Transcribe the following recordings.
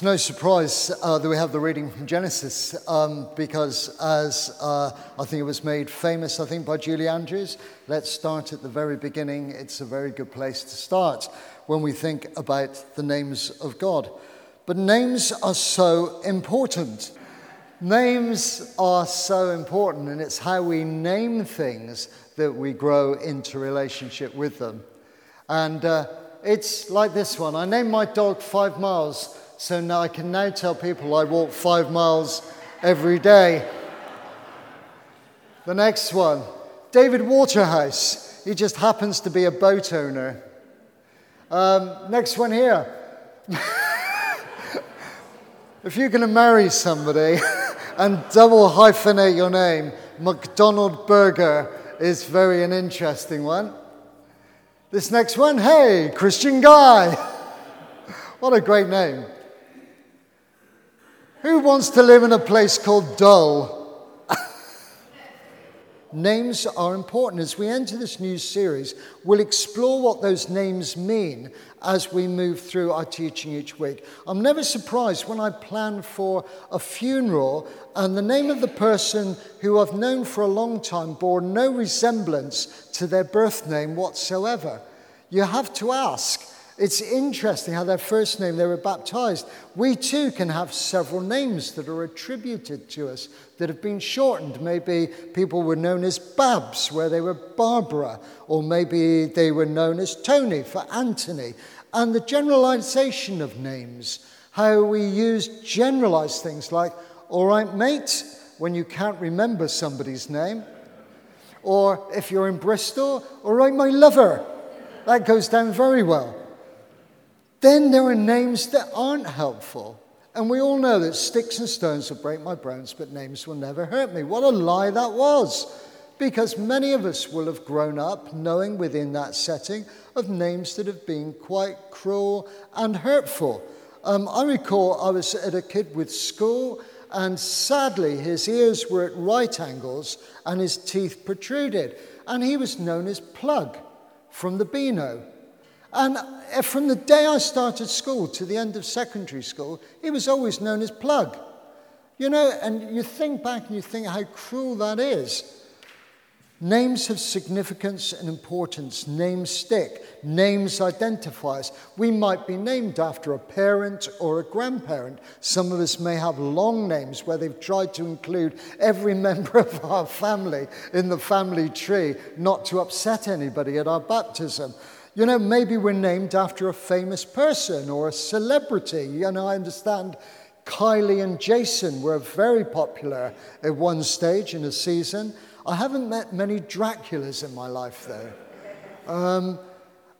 It's no surprise uh, that we have the reading from Genesis um, because, as uh, I think it was made famous, I think, by Julie Andrews, let's start at the very beginning. It's a very good place to start when we think about the names of God. But names are so important. Names are so important, and it's how we name things that we grow into relationship with them. And uh, it's like this one I named my dog Five Miles so now I can now tell people I walk five miles every day. The next one, David Waterhouse. He just happens to be a boat owner. Um, next one here. if you're going to marry somebody and double hyphenate your name, McDonald Burger is very an interesting one. This next one, hey, Christian Guy. what a great name. Who wants to live in a place called Dull? names are important. As we enter this new series, we'll explore what those names mean as we move through our teaching each week. I'm never surprised when I plan for a funeral and the name of the person who I've known for a long time bore no resemblance to their birth name whatsoever. You have to ask it's interesting how their first name, they were baptized. We too can have several names that are attributed to us that have been shortened. Maybe people were known as Babs, where they were Barbara, or maybe they were known as Tony for Anthony. And the generalization of names, how we use generalized things like, all right, mate, when you can't remember somebody's name. Or if you're in Bristol, all right, my lover. That goes down very well. Then there are names that aren't helpful. And we all know that sticks and stones will break my bones, but names will never hurt me. What a lie that was. Because many of us will have grown up knowing within that setting of names that have been quite cruel and hurtful. Um, I recall I was at a kid with school, and sadly, his ears were at right angles and his teeth protruded. And he was known as Plug from the Beano. And uh, from the day I started school to the end of secondary school, he was always known as Plug. You know, and you think back and you think how cruel that is. Names have significance and importance. Names stick. Names identify us. We might be named after a parent or a grandparent. Some of us may have long names where they've tried to include every member of our family in the family tree, not to upset anybody at our baptism. You know, maybe we're named after a famous person or a celebrity. You know, I understand Kylie and Jason were very popular at one stage in a season. I haven't met many Draculas in my life, though. Um,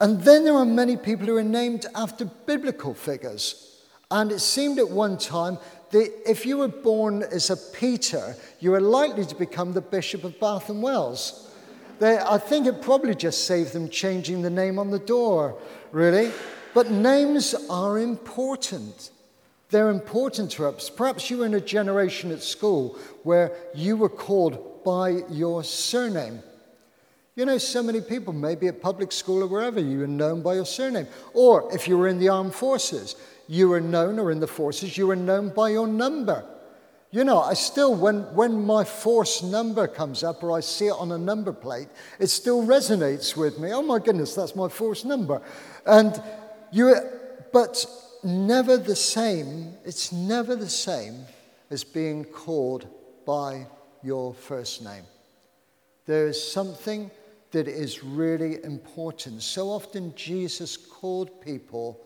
and then there are many people who are named after biblical figures. And it seemed at one time that if you were born as a Peter, you were likely to become the Bishop of Bath and Wells. They, I think it probably just saved them changing the name on the door, really. But names are important. They're important to us. Perhaps you were in a generation at school where you were called by your surname. You know, so many people, maybe at public school or wherever, you were known by your surname. Or if you were in the armed forces, you were known, or in the forces, you were known by your number. You know, I still, when, when my force number comes up or I see it on a number plate, it still resonates with me. Oh my goodness, that's my force number. And you, but never the same, it's never the same as being called by your first name. There is something that is really important. So often Jesus called people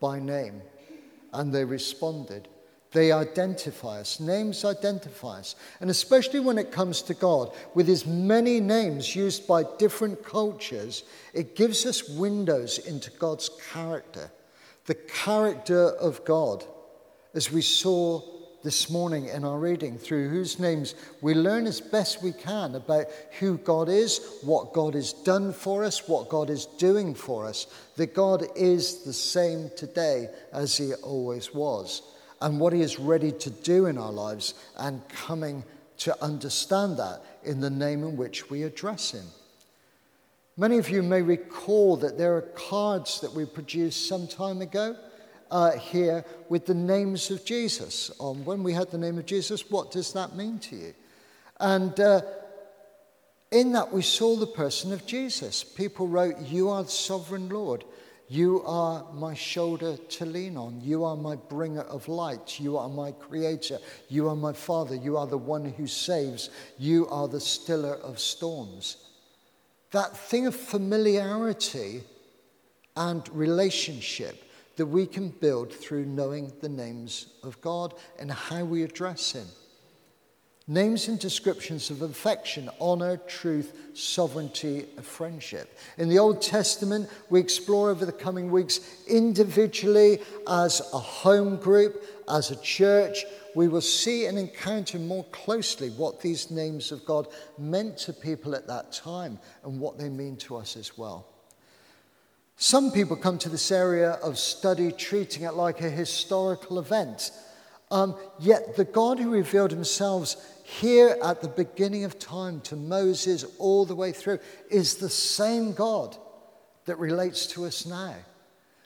by name and they responded. They identify us. Names identify us. And especially when it comes to God, with his many names used by different cultures, it gives us windows into God's character, the character of God, as we saw this morning in our reading, through whose names we learn as best we can about who God is, what God has done for us, what God is doing for us, that God is the same today as he always was and what He is ready to do in our lives and coming to understand that in the name in which we address Him. Many of you may recall that there are cards that we produced some time ago uh, here with the names of Jesus on. When we had the name of Jesus, what does that mean to you? And uh, in that, we saw the person of Jesus. People wrote, You are the sovereign Lord. You are my shoulder to lean on. You are my bringer of light. You are my creator. You are my father. You are the one who saves. You are the stiller of storms. That thing of familiarity and relationship that we can build through knowing the names of God and how we address Him. Names and descriptions of affection, honor, truth, sovereignty, friendship. In the Old Testament, we explore over the coming weeks individually as a home group, as a church. We will see and encounter more closely what these names of God meant to people at that time and what they mean to us as well. Some people come to this area of study treating it like a historical event. Um, yet the God who revealed himself here at the beginning of time to Moses all the way through is the same God that relates to us now.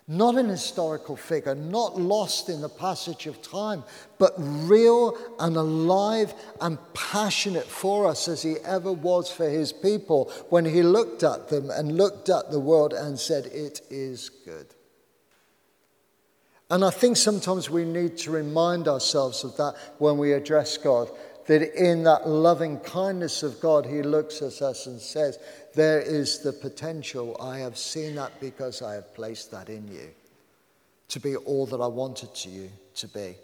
Not an historical figure, not lost in the passage of time, but real and alive and passionate for us as he ever was for his people when he looked at them and looked at the world and said, It is good. And I think sometimes we need to remind ourselves of that when we address God that in that loving kindness of God, He looks at us and says, There is the potential. I have seen that because I have placed that in you to be all that I wanted to you to be.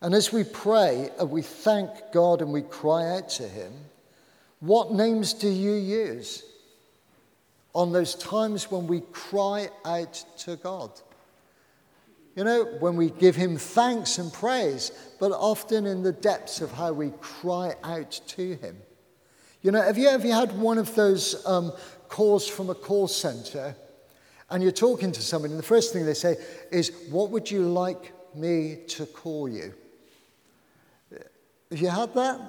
And as we pray and we thank God and we cry out to Him, what names do you use on those times when we cry out to God? You know, when we give him thanks and praise, but often in the depths of how we cry out to him. You know, have you ever had one of those um, calls from a call center and you're talking to somebody, and the first thing they say is, What would you like me to call you? Have you had that?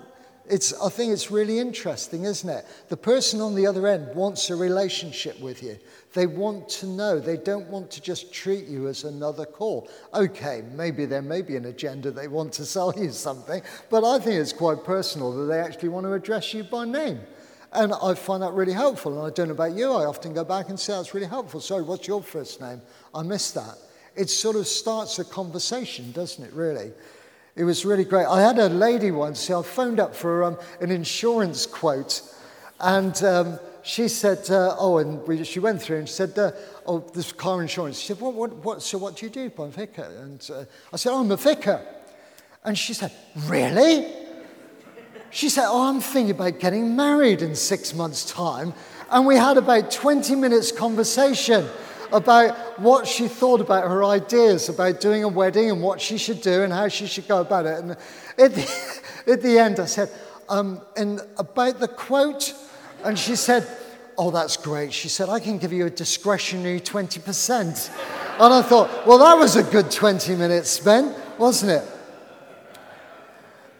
It's, I think it's really interesting, isn't it? The person on the other end wants a relationship with you. They want to know. They don't want to just treat you as another call. Okay, maybe there may be an agenda they want to sell you something, but I think it's quite personal that they actually want to address you by name. And I find that really helpful. And I don't know about you, I often go back and say, that's really helpful. Sorry, what's your first name? I missed that. It sort of starts a conversation, doesn't it, really? It was really great. I had a lady once, I phoned up for um, an insurance quote, and um, she said, uh, oh, and we, she went through and she said, uh, oh, this car insurance. She said, what, what, what, so what do you do? I'm a. And uh, I said, oh, I'm a vicar. And she said, really? She said, oh, I'm thinking about getting married in six months' time. And we had about 20 minutes conversation about what she thought about her ideas about doing a wedding and what she should do and how she should go about it. And at the, at the end, I said, um, and about the quote, and she said, Oh, that's great. She said, I can give you a discretionary 20%. And I thought, Well, that was a good 20 minutes spent, wasn't it?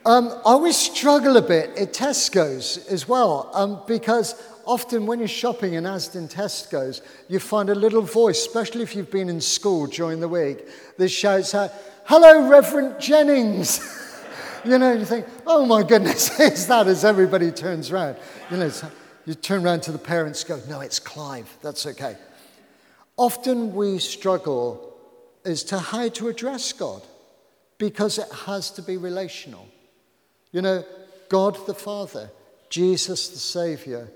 Um, I always struggle a bit at Tesco's as well um, because often when you're shopping in Asda and Tesco's, you find a little voice, especially if you've been in school during the week, that shouts out, Hello, Reverend Jennings. you know, you think, oh my goodness, is that as everybody turns around? You know, you turn around to the parents, go, no, it's Clive, that's okay. Often we struggle as to how to address God because it has to be relational. You know, God the Father, Jesus the Savior,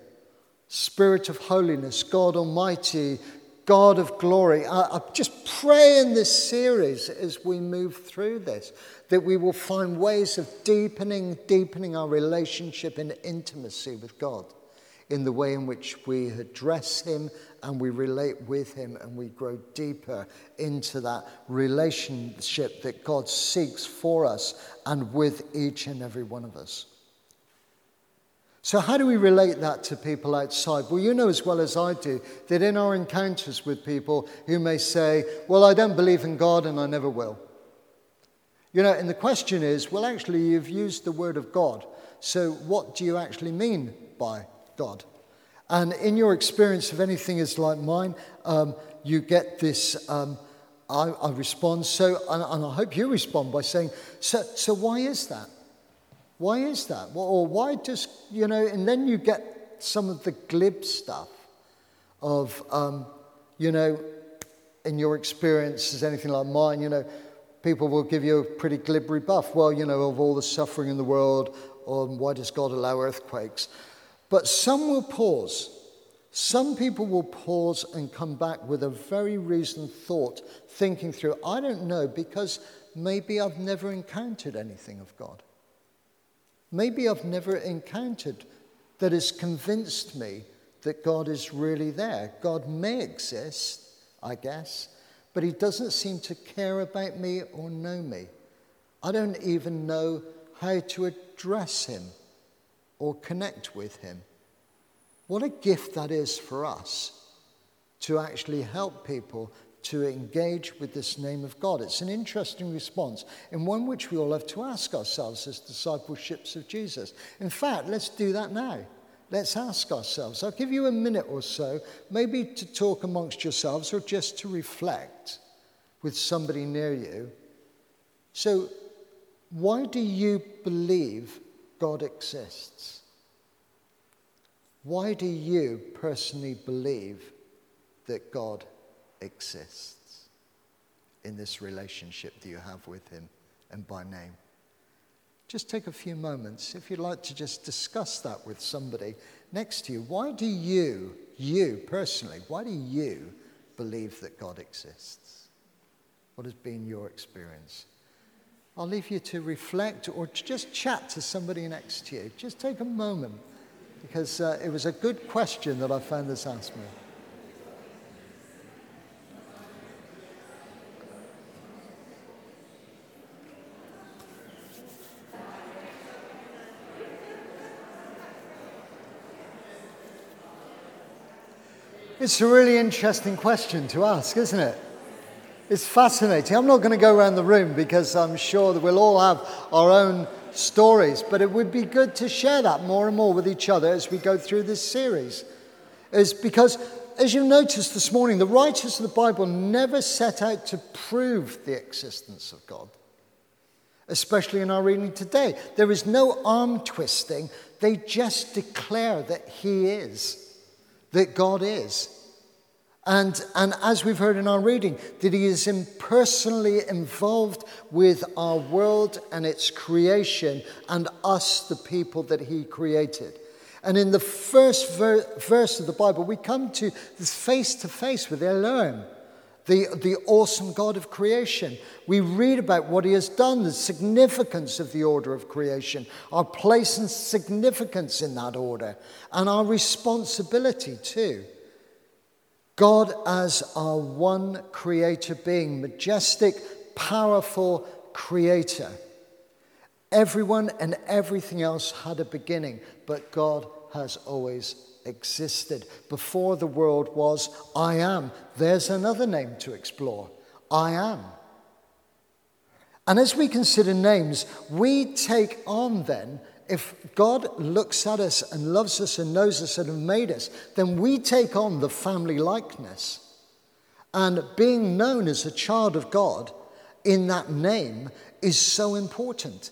Spirit of holiness, God Almighty, God of glory. I, I, just pray in this series as we move through this that we will find ways of deepening, deepening our relationship and intimacy with God in the way in which we address Him and we relate with Him and we grow deeper into that relationship that God seeks for us and with each and every one of us. So, how do we relate that to people outside? Well, you know as well as I do that in our encounters with people who may say, Well, I don't believe in God and I never will. You know, and the question is, well, actually, you've used the word of God. So, what do you actually mean by God? And in your experience, if anything is like mine, um, you get this um, I, I respond so, and, and, I hope you respond by saying, so, so why is that? Why is that? Or why does, you know, and then you get some of the glib stuff of, um, you know, in your experience, as anything like mine, you know, people will give you a pretty glib rebuff. Well, you know, of all the suffering in the world, or why does God allow earthquakes? But some will pause. Some people will pause and come back with a very reasoned thought, thinking through, I don't know, because maybe I've never encountered anything of God. Maybe I've never encountered that has convinced me that God is really there. God may exist, I guess, but He doesn't seem to care about me or know me. I don't even know how to address Him or connect with Him. What a gift that is for us to actually help people to engage with this name of God. It's an interesting response, and one which we all have to ask ourselves as discipleships of Jesus. In fact, let's do that now. Let's ask ourselves. I'll give you a minute or so, maybe to talk amongst yourselves or just to reflect with somebody near you. So, why do you believe God exists? Why do you personally believe that God exists in this relationship that you have with Him and by name? Just take a few moments, if you'd like to just discuss that with somebody next to you. Why do you, you personally, why do you believe that God exists? What has been your experience? I'll leave you to reflect or to just chat to somebody next to you. Just take a moment because uh, it was a good question that I found this asked me. It's a really interesting question to ask, isn't it? It's fascinating. I'm not going to go around the room because I'm sure that we'll all have our own stories, but it would be good to share that more and more with each other as we go through this series. Is because, as you noticed this morning, the writers of the Bible never set out to prove the existence of God, especially in our reading today. There is no arm twisting, they just declare that He is that God is. And, and as we've heard in our reading, that He is impersonally involved with our world and its creation and us, the people that He created. And in the first ver- verse of the Bible, we come to this face to face with Elohim, the, the awesome God of creation. We read about what He has done, the significance of the order of creation, our place and significance in that order, and our responsibility too. God as our one creator being, majestic, powerful creator. Everyone and everything else had a beginning, but God has always existed. Before the world was, I am. There's another name to explore I am. And as we consider names, we take on then, if God looks at us and loves us and knows us and has made us, then we take on the family likeness. And being known as a child of God in that name is so important.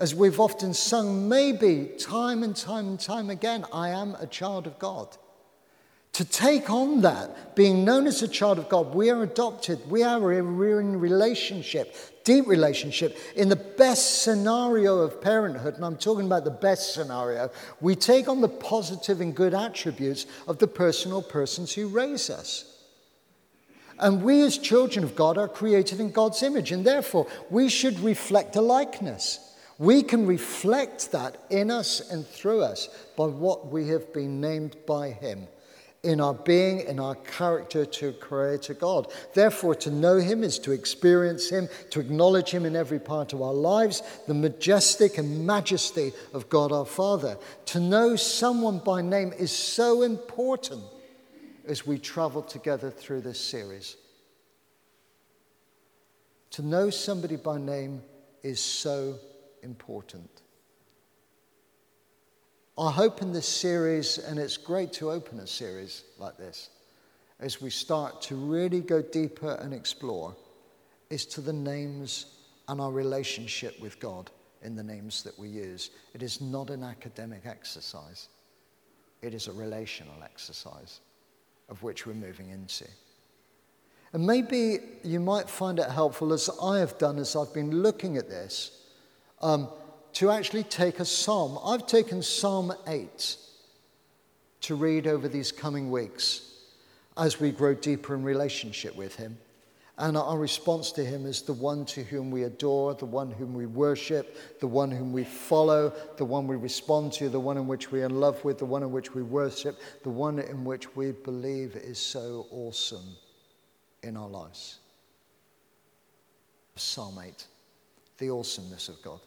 As we've often sung, maybe time and time and time again, I am a child of God. To take on that, being known as a child of God, we are adopted, we are in relationship, deep relationship. In the best scenario of parenthood, and I'm talking about the best scenario, we take on the positive and good attributes of the personal persons who raise us. And we, as children of God, are created in God's image, and therefore we should reflect a likeness. We can reflect that in us and through us by what we have been named by Him in our being, in our character to Creator God. Therefore, to know Him is to experience Him, to acknowledge Him in every part of our lives, the majestic and majesty of God our Father. To know someone by name is so important as we travel together through this series. To know somebody by name is so important. I hope in this series, and it's great to open a series like this, as we start to really go deeper and explore is to the names and our relationship with God in the names that we use. It is not an academic exercise, it is a relational exercise of which we're moving into. And maybe you might find it helpful, as I have done as I've been looking at this, um, to actually take a psalm. I've taken Psalm 8 to read over these coming weeks as we grow deeper in relationship with Him. And our response to him is the one to whom we adore, the one whom we worship, the one whom we follow, the one we respond to, the one in which we are in love with, the one in which we worship, the one in which we believe is so awesome in our lives. Psalm 8, the awesomeness of God.